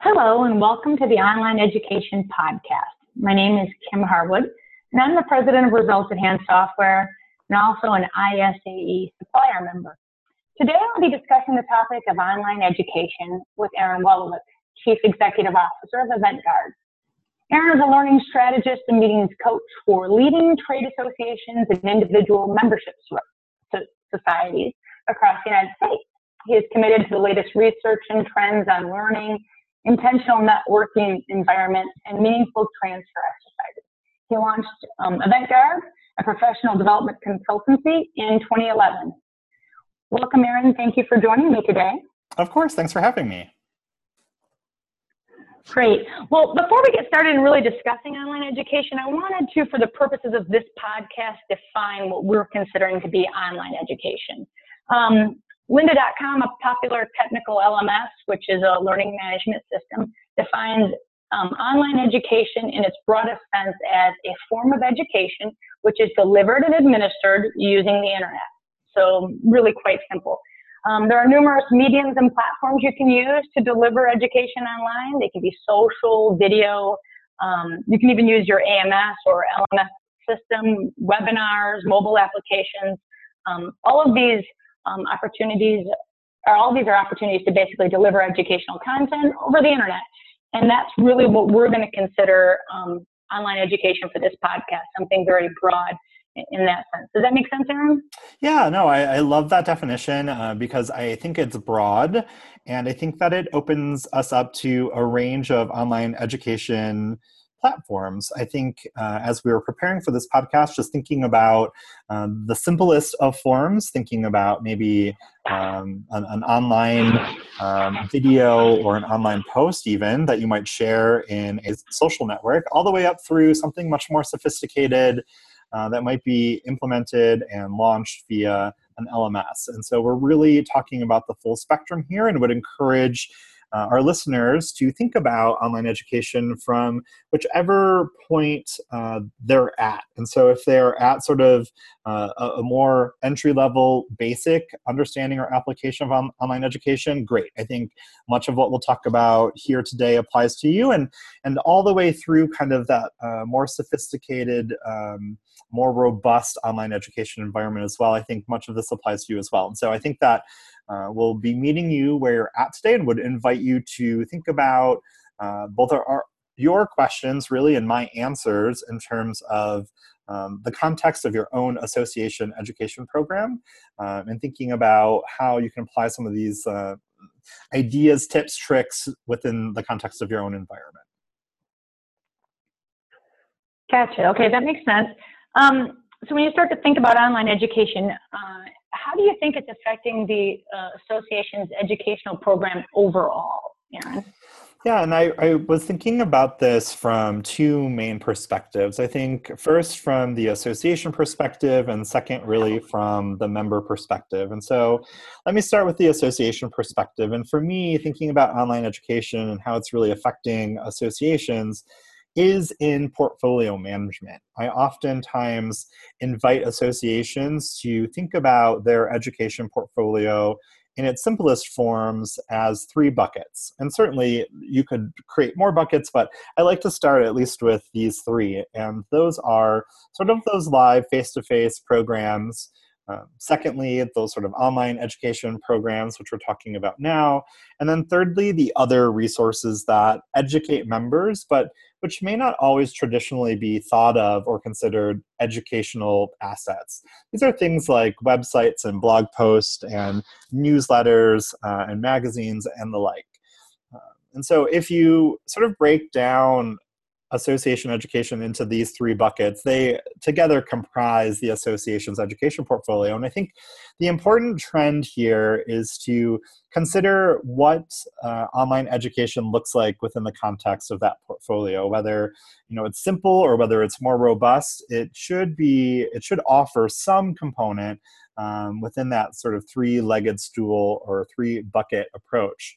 Hello, and welcome to the Online Education Podcast. My name is Kim Harwood, and I'm the president of Results at Hand Software and also an ISAE supplier member. Today, I'll be discussing the topic of online education with Aaron Wolowiec, Chief Executive Officer of Event Garde. Aaron is a learning strategist and meetings coach for leading trade associations and individual membership societies across the United States. He is committed to the latest research and trends on learning intentional networking environment, and meaningful transfer exercises. He launched um, Event Garde, a professional development consultancy, in 2011. Welcome, Aaron. Thank you for joining me today. Of course. Thanks for having me. Great. Well, before we get started in really discussing online education, I wanted to, for the purposes of this podcast, define what we're considering to be online education. Um, Lynda.com, a popular technical LMS, which is a learning management system, defines um, online education in its broadest sense as a form of education which is delivered and administered using the internet. So, really quite simple. Um, there are numerous mediums and platforms you can use to deliver education online. They can be social, video. Um, you can even use your AMS or LMS system, webinars, mobile applications. Um, all of these um, opportunities, or all these are opportunities to basically deliver educational content over the internet. And that's really what we're going to consider um, online education for this podcast, something very broad in that sense. Does that make sense, Aaron? Yeah, no, I, I love that definition uh, because I think it's broad and I think that it opens us up to a range of online education platforms. I think uh, as we were preparing for this podcast, just thinking about um, the simplest of forms, thinking about maybe um, an, an, online um, video or an online post, even that you might share in a social network, all the way up through something much more sophisticated uh, that might be implemented and launched via an LMS. And so we're really talking about the full spectrum here and would encourage uh, our listeners to think about online education from whichever point uh, they're at. And so, if they're at sort of uh, a, a, more entry level, basic understanding or application of on, online education, great. I think much of what we'll talk about here today applies to you, and and all the way through kind of that uh, more sophisticated. Um, more robust online education environment as well. I think much of this applies to you as well. And so I think that uh, we'll be meeting you where you're at today and would invite you to think about uh, both our, our, your questions really and my answers in terms of um, the context of your own association education program um, and thinking about how you can apply some of these uh, ideas, tips, tricks within the context of your own environment. Gotcha. Okay, that makes sense. Um, so when you start to think about online education, uh, how do you think it's affecting the uh, association's educational program overall, Aaron? Yeah, and I, I was thinking about this from two main perspectives. I think first from the association perspective, and second, really from the member perspective. And so let me start with the association perspective. And for me, thinking about online education and how it's really affecting associations, is in portfolio management. I oftentimes invite associations to think about their education portfolio in its simplest forms as three buckets. And certainly you could create more buckets, but I like to start at least with these three. And those are sort of those live face to face programs. Um, secondly, those sort of online education programs, which we're talking about now. And then thirdly, the other resources that educate members, but which may not always traditionally be thought of or considered educational assets. These are things like websites and blog posts and newsletters uh, and magazines and the like. Uh, and so, if you sort of break down association education into these three buckets. They together comprise the association's education portfolio. And I think the important trend here is to consider what uh, online education looks like within the context of that portfolio, whether you know it's simple or whether it's more robust. It should be it should offer some component um, within that sort of three legged stool or three bucket approach.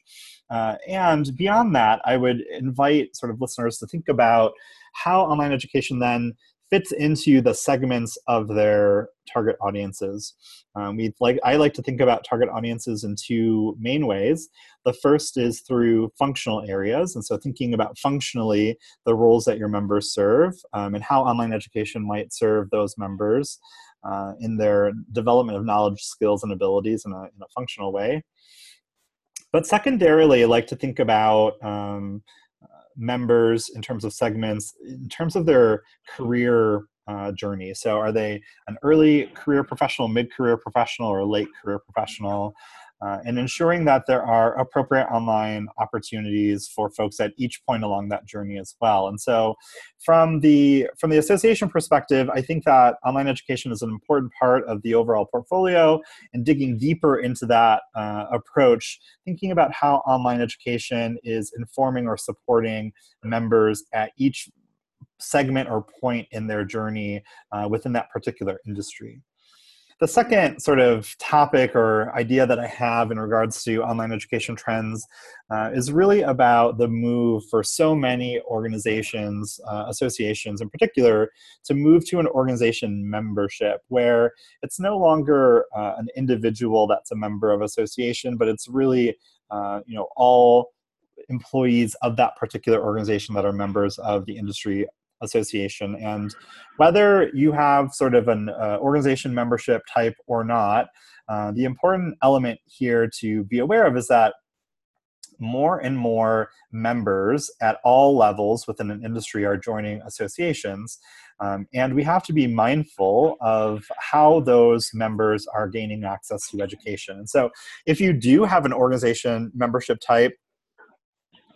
Uh, and beyond that, I would invite sort of listeners to think about how online education then fits into the segments of their target audiences. Um, we like I like to think about target audiences in two main ways. The first is through functional areas, and so thinking about functionally the roles that your members serve um, and how online education might serve those members uh, in their development of knowledge, skills, and abilities in a, in a functional way. But secondarily, I like to think about um, members in terms of segments, in terms of their career uh, journey. So, are they an early career professional, mid career professional, or late career professional? Uh, and ensuring that there are appropriate online opportunities for folks at each point along that journey as well. And so, from the from the association perspective, I think that online education is an important part of the overall portfolio. And digging deeper into that uh, approach, thinking about how online education is informing or supporting members at each segment or point in their journey uh, within that particular industry. The second sort of topic or idea that I have in regards to online education trends uh, is really about the move for so many organizations, uh, associations in particular, to move to an organization membership where it's no longer uh, an individual that's a member of association, but it's really uh, you know all employees of that particular organization that are members of the industry association and whether you have sort of an uh, organization membership type or not uh, the important element here to be aware of is that more and more members at all levels within an industry are joining associations. Um, and we have to be mindful of how those members are gaining access to education. And so, if you do have an organization membership type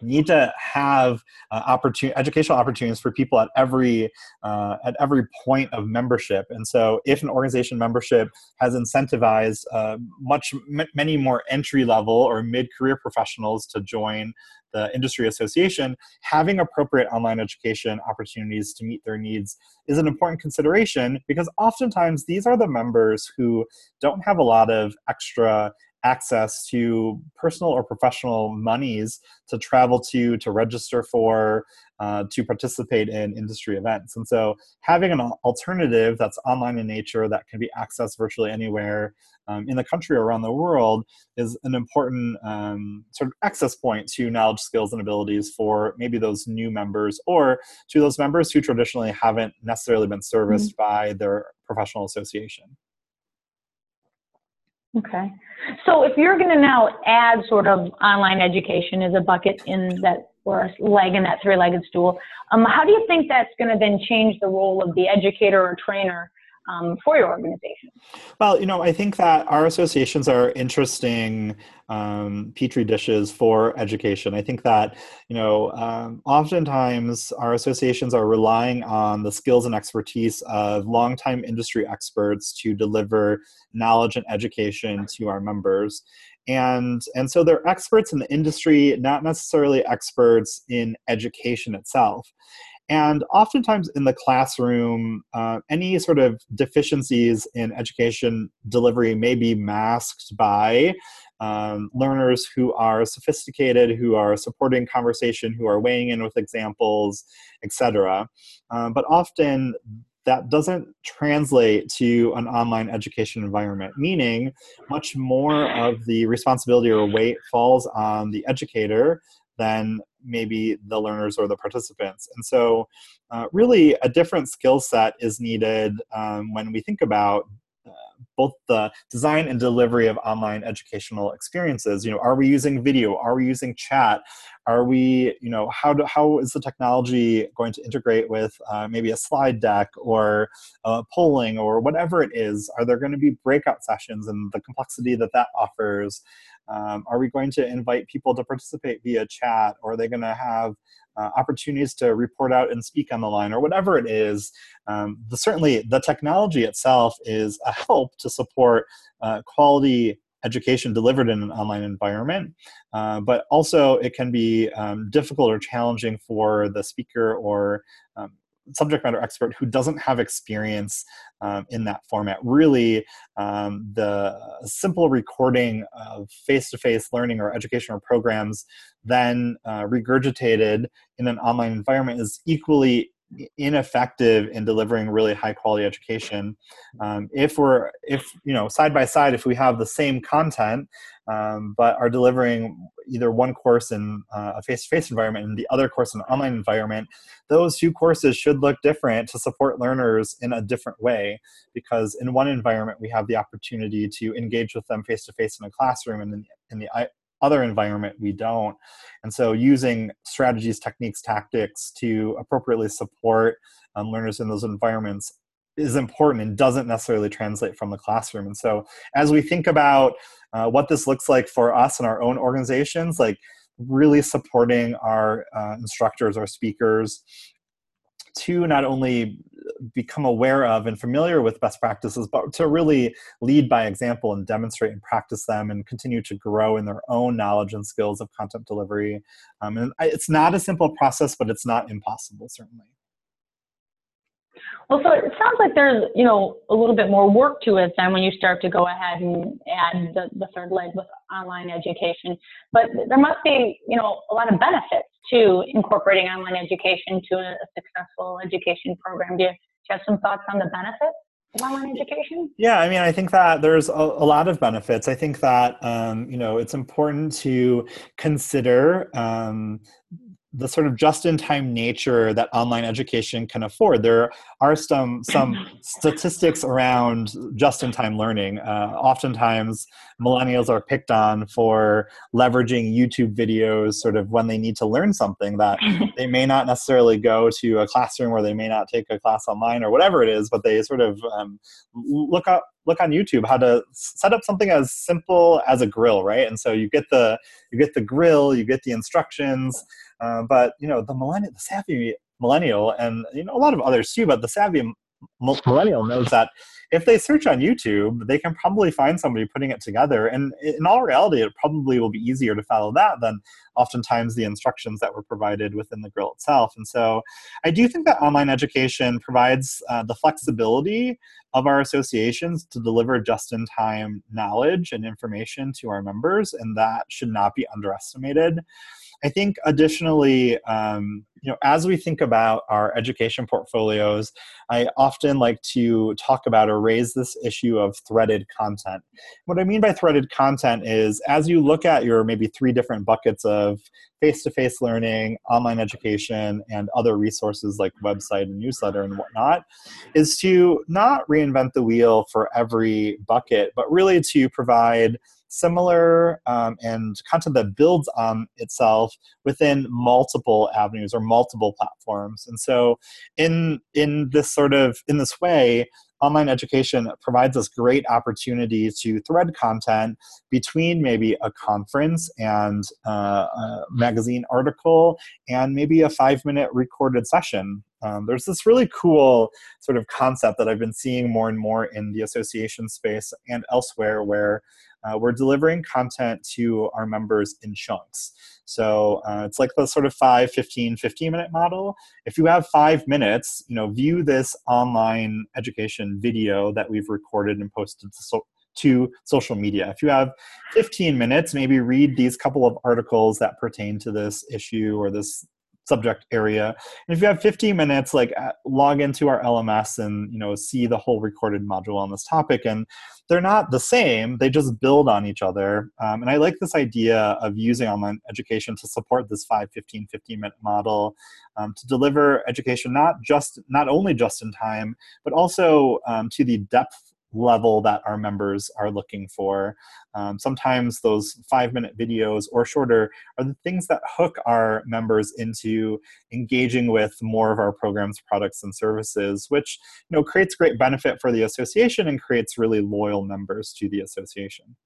need to have uh, opportunity educational opportunities for people at every uh, at every point of membership. And so if an organization membership has incentivized uh, much m- many more entry level or mid-career professionals to join the industry association having appropriate online education opportunities to meet their needs is an important consideration because oftentimes these are the members who don't have a lot of extra access to personal or professional monies to travel to, to register for, uh, to participate in industry events. And so, having an alternative that's online in nature that can be accessed virtually anywhere um, in the country or around the world is an important um, sort of access point to knowledge, skills, and abilities for maybe those new members or to those members who traditionally haven't necessarily been serviced mm-hmm. by their professional association. Okay. So if you're going to now add sort of online education as a bucket in that or a leg in that three-legged stool, um, how do you think that's going to then change the role of the educator or trainer um, for your organization? Well, you know, I think that our associations are interesting um, petri dishes for education. I think that, you know, um, oftentimes our associations are relying on the skills and expertise of longtime industry experts to deliver knowledge and education to our members and and so they're experts in the industry not necessarily experts in education itself and oftentimes in the classroom, uh, any sort of deficiencies in education delivery may be masked by um, learners who are sophisticated, who are supporting conversation, who are weighing in with examples, etc. Um, but often that doesn't translate to an online education environment, meaning much more of the responsibility or weight falls on the educator than maybe the learners or the participants. And so, uh, really, a different skill set is needed um, when we think about both the design and delivery of online educational experiences. You know are we using video? Are we using chat? Are we you know how do, how is the technology going to integrate with uh, maybe a slide deck or uh, polling or whatever it is? Are there going to be breakout sessions and the complexity that that offers? Um, are we going to invite people to participate via chat? Or are they going to have uh, opportunities to report out and speak on the line or whatever it is um, the, certainly the technology itself is a help to support uh, quality education delivered in an online environment, uh, but also it can be um, difficult or challenging for the speaker or um, subject matter expert who doesn't have experience um, in that format. Really, um, the simple recording of face to face learning or educational programs, then uh, regurgitated in an online environment, is equally ineffective in delivering really high quality education. Um, if we're if you know side by side if we have the same content um, but are delivering either one course in uh, a face-to-face environment and the other course in an online environment those two courses should look different to support learners in a different way because in one environment we have the opportunity to engage with them face-to-face in a classroom and in, in the other environment we don't. And so using strategies techniques tactics to appropriately support um, learners in those environments is important and doesn't necessarily translate from the classroom. And so as we think about uh, what this looks like for us and our own organizations like really supporting our uh, instructors our speakers to not only become aware of and familiar with best practices, but to really lead by example and demonstrate and practice them and continue to grow in their own knowledge and skills of content delivery. Um, and it's not a simple process, but it's not impossible, certainly. Well, so it sounds like there's, you know, a little bit more work to it than when you start to go ahead and add the, the third leg with online education. But there must be, you know, a lot of benefits to incorporating online education to a, successful education program. Do you, do you have some thoughts on the benefits? Of online education? Yeah, I mean, I think that there's a, a lot of benefits. I think that um, you know it's important to consider um, the sort of just-in-time nature that online education can afford. There are some some statistics around just-in-time learning. Uh, oftentimes, millennials are picked on for leveraging YouTube videos, sort of when they need to learn something that they may not necessarily go to a classroom or they may not take a class online or whatever it is, but they sort of um, look up look on YouTube how to set up something as simple as a grill, right? And so you get the you get the grill, you get the instructions uh, but you know, the millennial, the savvy millennial, and you know, a lot of others too. But the savvy millennial knows that if they search on YouTube, they can probably find somebody putting it together. And in all reality, it probably will be easier to follow that than oftentimes the instructions that were provided within the grill itself. And so I do think that online education provides uh, the flexibility of our associations to deliver just in time knowledge and information to our members, and that should not be underestimated. I think additionally, um, you know, as we think about our education portfolios, I often like to talk about or raise this issue of threaded content. What I mean by threaded content is as you look at your maybe three different buckets of face to face learning, online education, and other resources like website and newsletter and whatnot, is to not reinvent the wheel for every bucket, but really to provide similar um, and content that builds on itself within multiple avenues or multiple platforms. And so in in this sort of in this way online education provides us great opportunity to thread content between maybe a conference and uh, a magazine article and maybe a five minute recorded session um, there's this really cool sort of concept that I've been seeing more and more in the association space and elsewhere where uh, we're delivering content to our members in chunks. So uh, it's like the sort of 5, 15, 15 minute model. If you have five minutes, you know, view this online education video that we've recorded and posted to, so- to social media. If you have 15 minutes, maybe read these couple of articles that pertain to this issue or this subject area. And if you have 15 minutes, like uh, log into our LMS and you know see the whole recorded module on this topic. And they're not the same; they just build on each other. Um, and I like this idea of using online education to support this 5, 15, 15 minute model um, to deliver education not just not only just in time, but also um, to the depth level that our members are looking for. Um, sometimes those five minute videos or shorter are the things that hook our members into engaging with more of our programs, products, and services, which you know creates great benefit for the association and creates really loyal members to the association.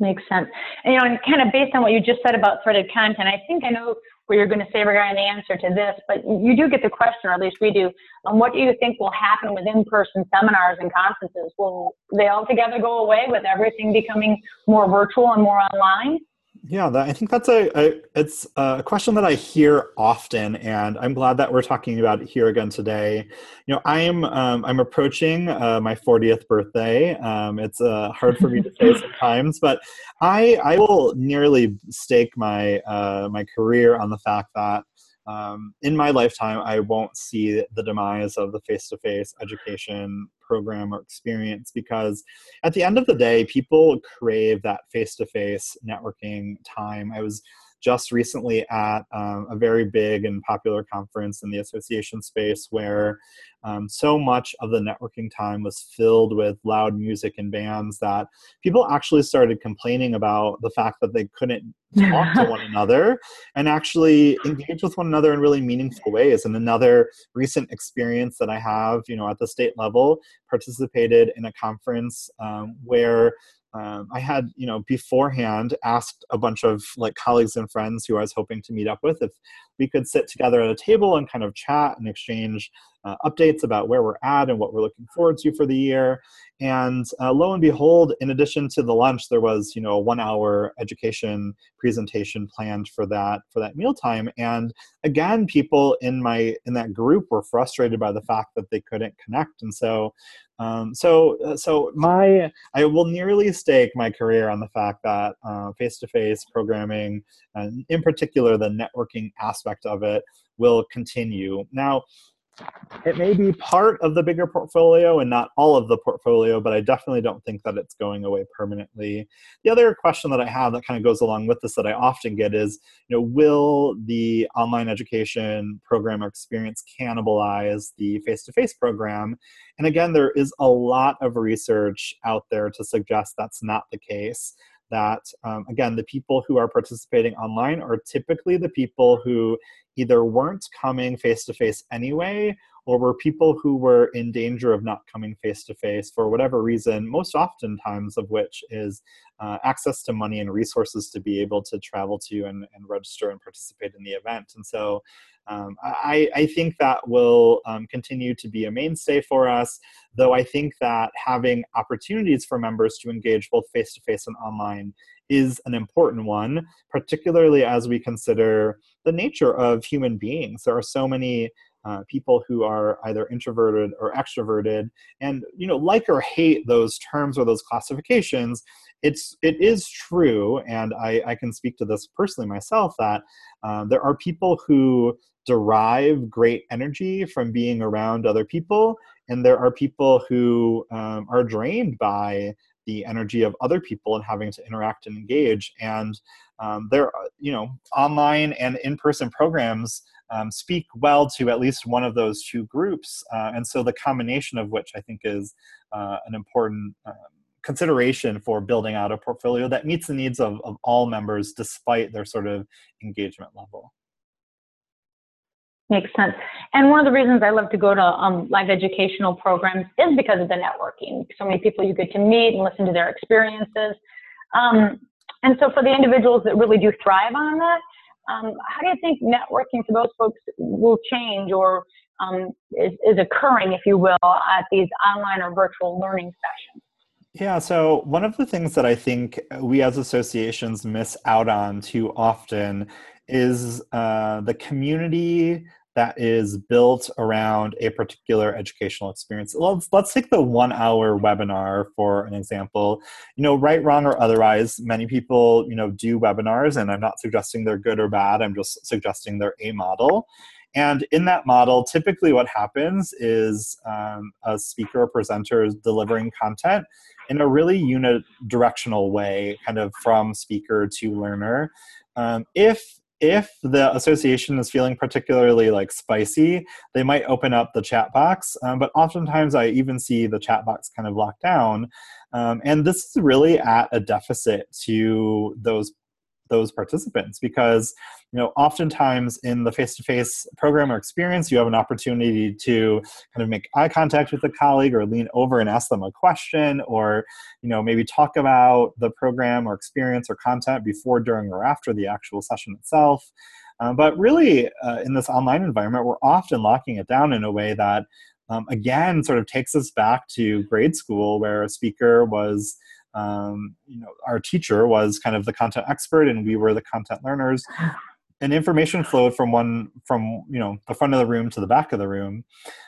Makes sense. And, you know, and kind of based on what you just said about threaded content, I think I know where you're going to say regarding the answer to this, but you do get the question, or at least we do, um, what do you think will happen with in-person seminars and conferences? Will they altogether go away with everything becoming more virtual and more online? Yeah, that, I think that's a, a, it's a question that I hear often, and I'm glad that we're talking about it here again today. You know, I am um, I'm approaching uh, my 40th birthday. Um, it's uh, hard for me to say sometimes, but I I will nearly stake my uh, my career on the fact that um, in my lifetime, I won't see the demise of the face to face education program or experience because at the end of the day, people crave that face to face networking time. I was just recently at um, a very big and popular conference in the association space where um, so much of the networking time was filled with loud music and bands that people actually started complaining about the fact that they couldn't talk to one another and actually engage with one another in really meaningful ways. And another recent experience that I have, you know, at the state level, participated in a conference um, where um, I had, you know, beforehand asked a bunch of like colleagues and friends who I was hoping to meet up with if we could sit together at a table and kind of chat and exchange uh, updates about where we're at and what we're looking forward to for the year. And uh, lo and behold, in addition to the lunch, there was, you know, a one-hour education presentation planned for that for that mealtime. And again, people in my in that group were frustrated by the fact that they couldn't connect. And so um, so, uh, so my I will nearly stake my career on the fact that uh, face-to-face programming, and in particular the networking aspect of it, will continue. Now, it may be part of the bigger portfolio and not all of the portfolio, but I definitely don't think that it's going away permanently. The other question that I have that kind of goes along with this that I often get is, you know, will the online education program or experience cannibalize the face-to-face program? And again, there is a lot of research out there to suggest that's not the case that um, again the people who are participating online are typically the people who either weren't coming face to face anyway or were people who were in danger of not coming face to face for whatever reason most oftentimes of which is uh, access to money and resources to be able to travel to and, and register and participate in the event and so um, I, I, think that will um, continue to be a mainstay for us, though I think that having opportunities for members to engage both face to face and online is an important one, particularly as we consider the nature of human beings. There are so many uh, people who are either introverted or extroverted. And you know like or hate those terms or those classifications it's it is true and i, I can speak to this personally myself that uh, there are people who derive great energy from being around other people and there are people who um, are drained by the energy of other people and having to interact and engage. And um, there you know online and in-person programs um, speak well to at least one of those two groups uh, and so the combination of which i think is uh, an important um, consideration for building out a portfolio that meets the needs of, of all members despite their sort of engagement level Makes sense. And one of the reasons I love to go to um, live educational programs is because of the networking. So many people you get to meet and listen to their experiences. Um, and so for the individuals that really do thrive on that, um, how do you think networking for those folks will change or um, is, is occurring, if you will, at these online or virtual learning sessions? Yeah, so one of the things that I think we as associations miss out on too often is uh, the community that is built around a particular educational experience. Let's, let's take the one hour webinar for an example. You know, right, wrong, or otherwise, many people, you know, do webinars, and I'm not suggesting they're good or bad, I'm just suggesting they're a model. And in that model, typically what happens is um, a speaker or presenter is delivering content in a really unidirectional way, kind of from speaker to learner. Um, if if the association is feeling particularly like spicy, they might open up the chat box. Um, but oftentimes, I even see the chat box kind of locked down, um, and this is really at a deficit to those those participants because you know oftentimes in the face-to-face program or experience you have an opportunity to kind of make eye contact with a colleague or lean over and ask them a question or you know maybe talk about the program or experience or content before during or after the actual session itself. Uh, but really uh, in this online environment we're often locking it down in a way that um, again sort of takes us back to grade school where a speaker was um, you know our teacher was kind of the content expert and we were the content learners. And information flowed from one from you know the front of the room to the back of the room.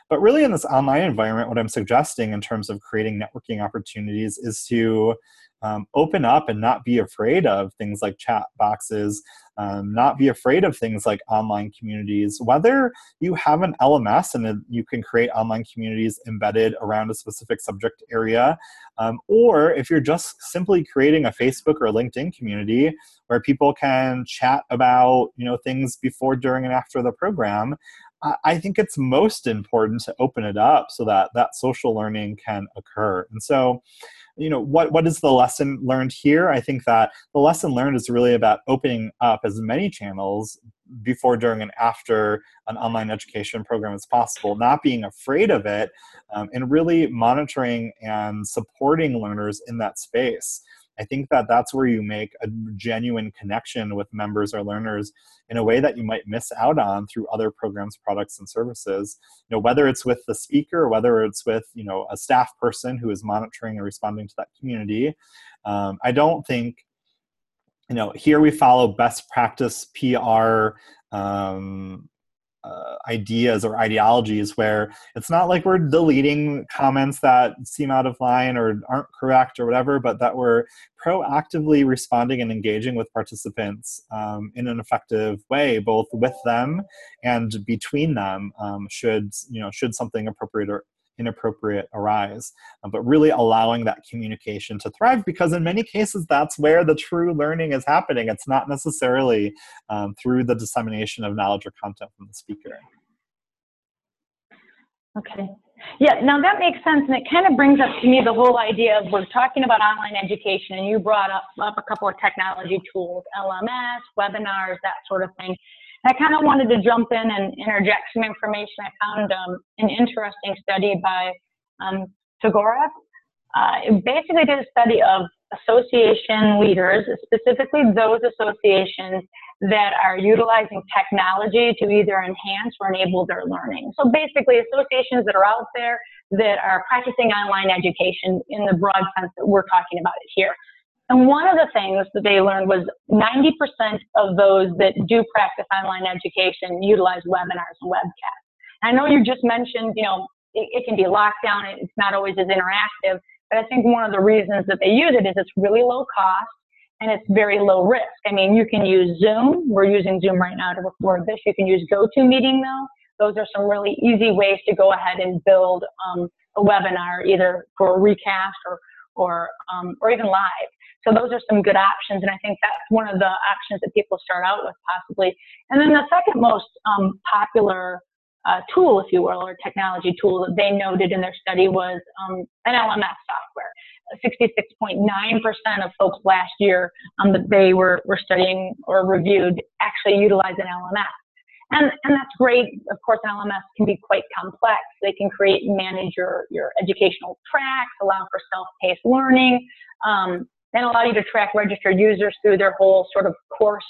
But really in this online environment what i'm suggesting in terms of creating networking opportunities is to um, open up and not be afraid of things like chat boxes, um, not be afraid of things like online communities. Whether you have an LMS and you can create online communities embedded around a specific subject area, um, or if you're just simply creating a Facebook or LinkedIn community where people can chat about you know things before, during, and after the program. I think it's most important to open it up so that that social learning can occur. And so, you know what what is the lesson learned here? I think that the lesson learned is really about opening up as many channels before during and after an online education program as possible not being afraid of it um, and really monitoring and supporting learners in that space I think that that's where you make a genuine connection with members or learners in a way that you might miss out on through other programs, products, and services. You know, whether it's with the speaker, whether it's with you know a staff person who is monitoring and responding to that community. Um, I don't think you know here we follow best practice PR um, uh, ideas or ideologies where it's not like we're deleting comments that seem out of line or aren't correct or whatever, but that we're proactively responding and engaging with participants um, in an effective way, both with them and between them. Um, should you know should something appropriate or inappropriate arise, uh, but really allowing that communication to thrive because in many cases that's where the true learning is happening. It's not necessarily um, through the dissemination of knowledge or content from the speaker. Okay. Yeah, now that makes sense, and it kind of brings up to me the whole idea of we're talking about online education, and you brought up, up a couple of technology tools, LMS, webinars, that sort of thing. I kind of wanted to jump in and interject some information. I found um, an interesting study by um, Tagoras. Uh, it basically did a study of association leaders, specifically those associations that are utilizing technology to either enhance or enable their learning. So basically, associations that are out there that are practicing online education in the broad sense that we're talking about it here. And one of the things that they learned was 90% of those that do practice online education utilize webinars and webcasts. I know you just mentioned, you know, it, it can be locked down, it's not always as interactive, but I think one of the reasons that they use it is it's really low cost and it's very low risk. I mean, you can use Zoom. We're using Zoom right now to record this. You can use GoToMeeting though. Those are some really easy ways to go ahead and build um, a webinar, either for a recast or or um, or even live. So those are some good options, and I think that's one of the options that people start out with possibly. And then the second most um, popular uh, tool, if you will, or technology tool that they noted in their study was um, an LMS software. 66.9% of folks last year um, that they were, were studying or reviewed actually utilized an LMS. And, and that's great. Of course, an LMS can be quite complex. They can create and manage your, your educational tracks, allow for self-paced learning, um, and allow you to track registered users through their whole sort of course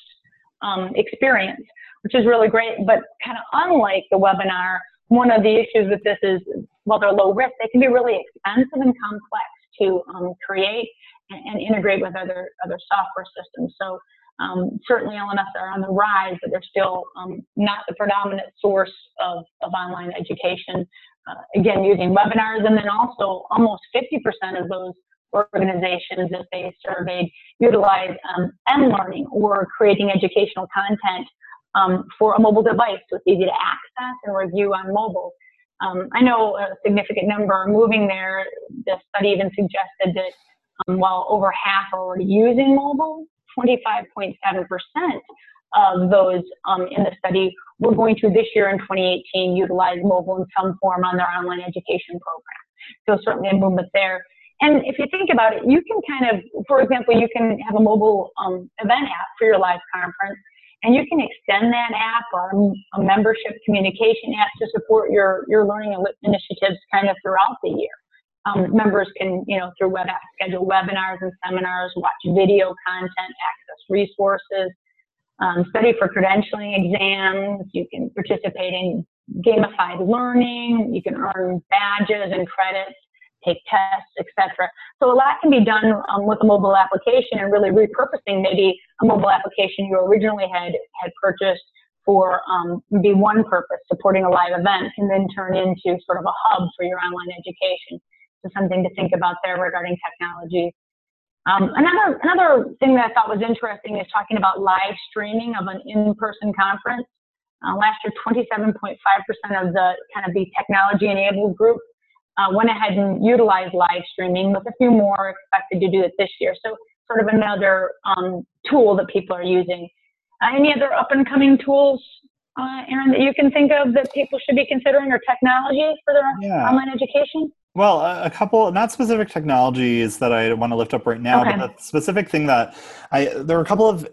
um, experience, which is really great. But kind of unlike the webinar, one of the issues with this is while they're low risk, they can be really expensive and complex to um, create and, and, integrate with other other software systems. So um, certainly LMS are on the rise, but they're still um, not the predominant source of, of online education. Uh, again, using webinars, and then also almost 50% of those organizations that they surveyed utilize um, M-learning or creating educational content um, for a mobile device so it's easy to access and review on mobile. Um, I know a significant number are moving there. The study even suggested that um, while over half are already using mobile, 25.7% of those um, in the study were going to this year in 2018 utilize mobile in some form on their online education program. So certainly a movement there. And if you think about it, you can kind of, for example, you can have a mobile um, event app for your live conference, and you can extend that app or a membership communication app to support your, your learning initiatives kind of throughout the year. Um, members can, you know, through web app schedule webinars and seminars, watch video content, access resources, um, study for credentialing exams. You can participate in gamified learning. You can earn badges and credits take tests, etc. So a lot can be done um, with a mobile application and really repurposing maybe a mobile application you originally had had purchased for um, maybe one purpose, supporting a live event, can then turn into sort of a hub for your online education. So something to think about there regarding technology. Um, another another thing that I thought was interesting is talking about live streaming of an in-person conference. Uh, last year, 27.5% of the kind of the technology-enabled group uh, went ahead and utilized live streaming, with a few more expected to do it this year. So, sort of another um, tool that people are using. Uh, any other up-and-coming tools, uh, Aaron, that you can think of that people should be considering, or technology for their yeah. online education? Well, a couple, not specific technologies that I want to lift up right now, okay. but the specific thing that I, there are a couple of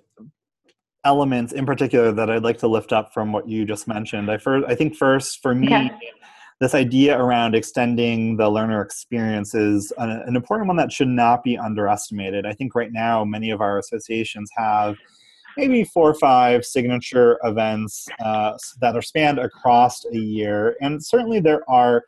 elements in particular that I'd like to lift up from what you just mentioned. I first, I think first for me, okay. This idea around extending the learner experience is an, an important one that should not be underestimated. I think right now many of our associations have maybe four or five signature events uh, that are spanned across a year, and certainly there are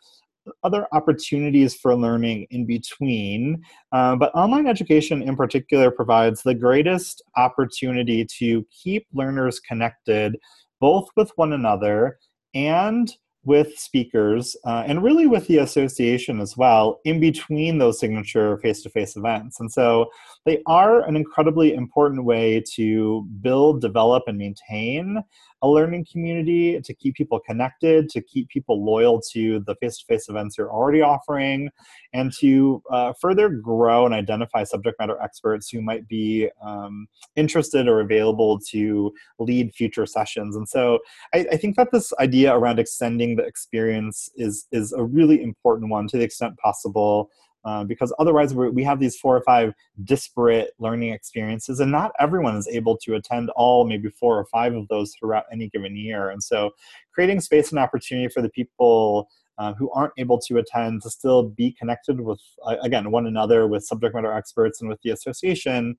other opportunities for learning in between. Uh, but online education in particular provides the greatest opportunity to keep learners connected both with one another and with speakers uh, and really with the association as well in between those signature face-to-face events. And so they are an incredibly important way to build develop and maintain a learning community to keep people connected, to keep people loyal to the face to face events you're already offering, and to uh, further grow and identify subject matter experts who might be um, interested or available to lead future sessions. And so I, I think that this idea around extending the experience is, is a really important one to the extent possible. Uh, because otherwise we have these four or five disparate learning experiences and not everyone is able to attend all maybe four or five of those throughout any given year. And so creating space and opportunity for the people uh, who aren't able to attend to still be connected with uh, again one another with subject matter experts and with the association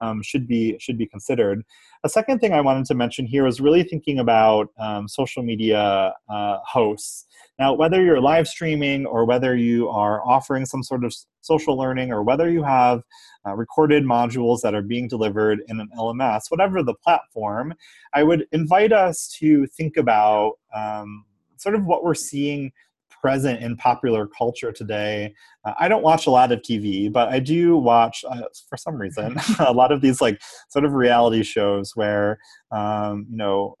um, should be should be considered. A second thing i wanted to mention here is really thinking about um, social media uh, hosts. Now, whether you're live streaming or whether you are offering some sort of social learning or whether you have uh, recorded modules that are being delivered in an LMS, whatever the platform, I would invite us to think about um, sort of what we're seeing present in popular culture today. Uh, I don't watch a lot of TV, but I do watch, uh, for some reason, a lot of these like sort of reality shows where, um, you know,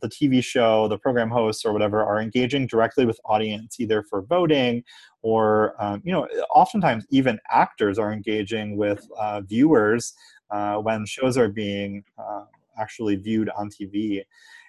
the TV show, the program hosts, or whatever are engaging directly with audience, either for voting or, um, you know, oftentimes even actors are engaging with uh, viewers uh, when shows are being uh, actually viewed on TV.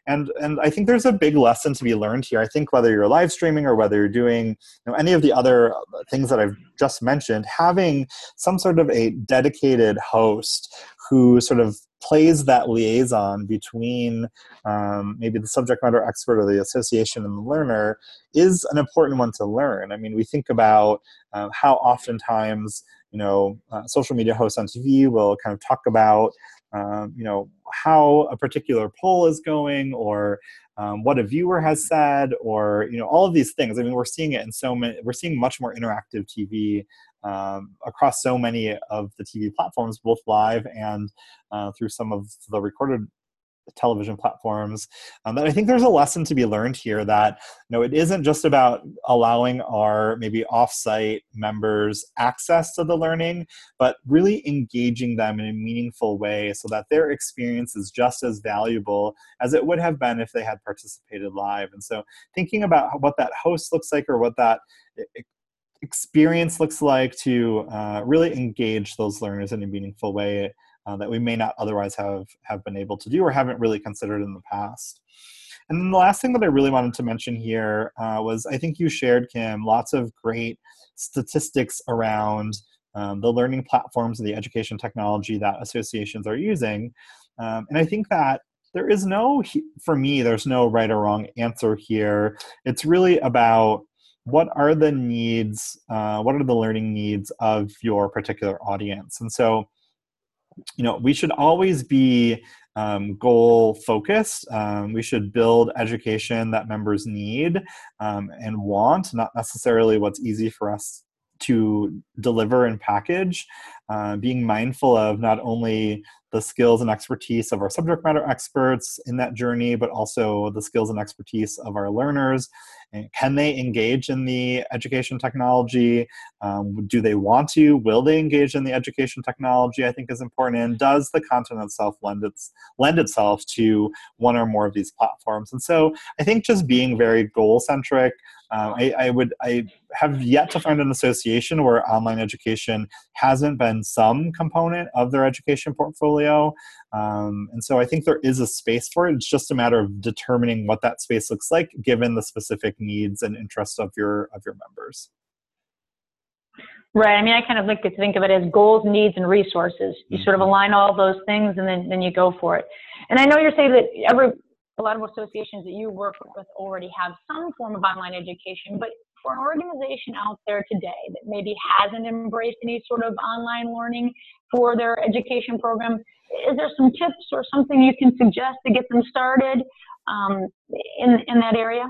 And, and I think there's a big lesson to be learned here. I think whether you're live streaming or whether you're doing you know, any of the other things that I've just mentioned, having some sort of a dedicated host who sort of plays that liaison between um, maybe the subject matter expert or the association and the learner is an important one to learn. I mean, we think about uh, how oftentimes you know uh, social media hosts on TV will kind of talk about um, you know how a particular poll is going or um, what a viewer has said or you know all of these things. I mean we're seeing it in so many we're seeing much more interactive tv um, across so many of the TV platforms, both live and uh, through some of the recorded television platforms. Um, i think there's a lesson to be learned here that you know it isn't just about allowing our maybe offsite members access to the learning but really engaging them in a meaningful way so that their experience is just as valuable as it would have been if they had participated live. And so thinking about what that host looks like or what that experience looks like to uh, really engage those learners in a meaningful way uh, that we may not otherwise have have been able to do or haven't really considered in the past. And then the last thing that I really wanted to mention here uh, was I think you shared, Kim, lots of great statistics around um, the learning platforms and the education technology that associations are using. Um, and I think that there is no, for me, there's no right or wrong answer here. It's really about what are the needs uh, what are the learning needs of your particular audience and so you know we should always be um, goal focused um, we should build education that members need um, and want not necessarily what's easy for us to deliver and package uh, being mindful of not only the skills and expertise of our subject matter experts in that journey, but also the skills and expertise of our learners. And can they engage in the education technology? Um, do they want to? Will they engage in the education technology? I think is important. And does the content itself lend, its, lend itself to one or more of these platforms? And so I think just being very goal centric, um, I, I, would I have yet to find an association where online education hasn't been some component of their education portfolio, um, and so I think there is a space for it. It's just a matter of determining what that space looks like, given the specific needs and interests of your of your members. Right. I mean, I kind of like to think of it as goals, needs, and resources. You mm-hmm. sort of mm-hmm. align all those things, and then then you go for it. And I know you're saying that every a lot of associations that you work with already have some form of online education, but for an organization out there today that maybe hasn't embraced any sort of online learning for their education program, is there some tips or something you can suggest to get them started um, in, in that area?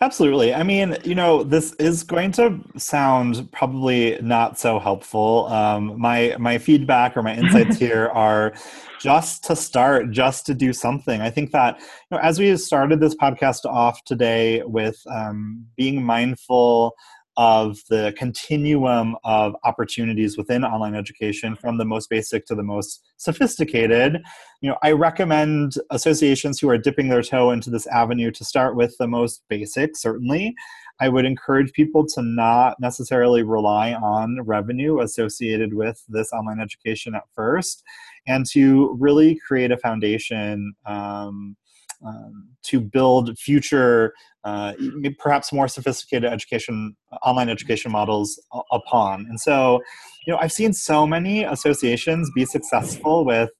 Absolutely. I mean, you know, this is going to sound probably not so helpful. Um, my my feedback or my insights here are just to start, just to do something. I think that you know, as we started this podcast off today with um, being mindful of the continuum of opportunities within online education from the most basic to the most sophisticated. You know i recommend associations who are dipping their toe into this avenue to start with the most basic certainly. I would encourage people to not necessarily rely on revenue associated with this online education at first and to really create a foundation um, um, to build future, uh, perhaps more sophisticated education, online education models upon. And so, you know, I've seen so many associations be successful with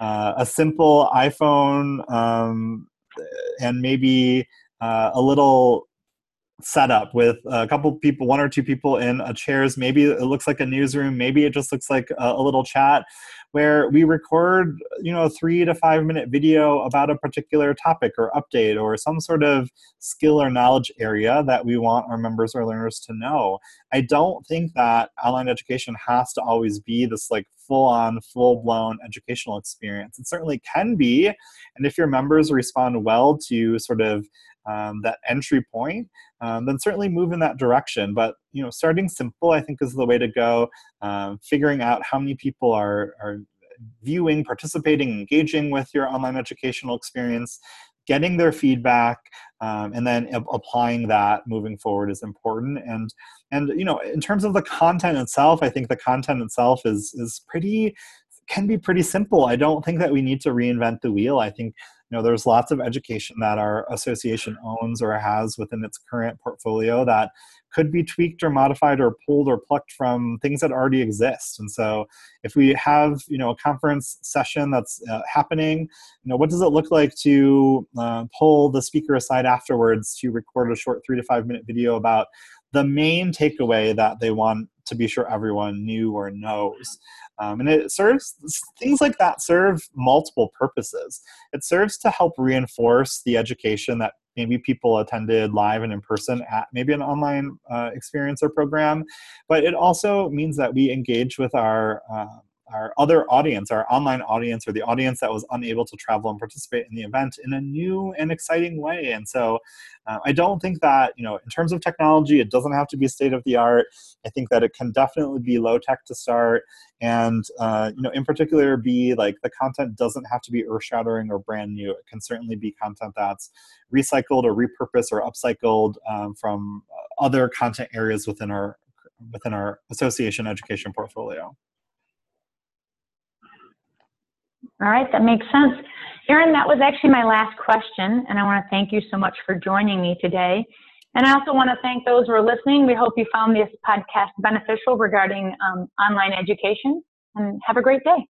uh, a simple iPhone um, and maybe uh, a little setup with a couple people, one or two people in a chairs. Maybe it looks like a newsroom. Maybe it just looks like a, a, little chat where we record, you know, three to five minute video about a particular topic or update or some sort of skill or knowledge area that we want our members or learners to know. I don't think that online education has to always be this like full on, full blown educational experience. It certainly can be. And if your members respond well to sort of um, that entry point, um, then certainly move in that direction. But you know, starting simple, I think, is the way to go. Um, figuring out how many people are are viewing, participating, engaging with your online educational experience, getting their feedback, um, and then applying that moving forward is important. And and you know, in terms of the content itself, I think the content itself is is pretty can be pretty simple. I don't think that we need to reinvent the wheel. I think know there's lots of education that our association owns or has within its current portfolio that could be tweaked or modified or pulled or plucked from things that already exist. And so if we have you know a conference session that's uh, happening you know what does it look like to uh, pull the speaker aside afterwards to record a short three to five minute video about the main takeaway that they want to be sure everyone knew or knows um, and it serves things like that serve multiple purposes. It serves to help reinforce the education that maybe people attended live and in person at maybe an online uh, experience or program, but it also means that we engage with our uh, our other audience, our online audience, or the audience that was unable to travel and participate in the event in a new and exciting way. And so, uh, I don't think that you know, in terms of technology, it doesn't have to be state of the art. I think that it can definitely be low tech to start, and uh, you know, in particular, be like the content doesn't have to be earth shattering or brand new. It can certainly be content that's recycled or repurposed or upcycled um, from other content areas within our within our association education portfolio. All right, that makes sense. Erin, that was actually my last question, and I want to thank you so much for joining me today. And I also want to thank those who are listening. We hope you found this podcast beneficial regarding um, online education, and have a great day.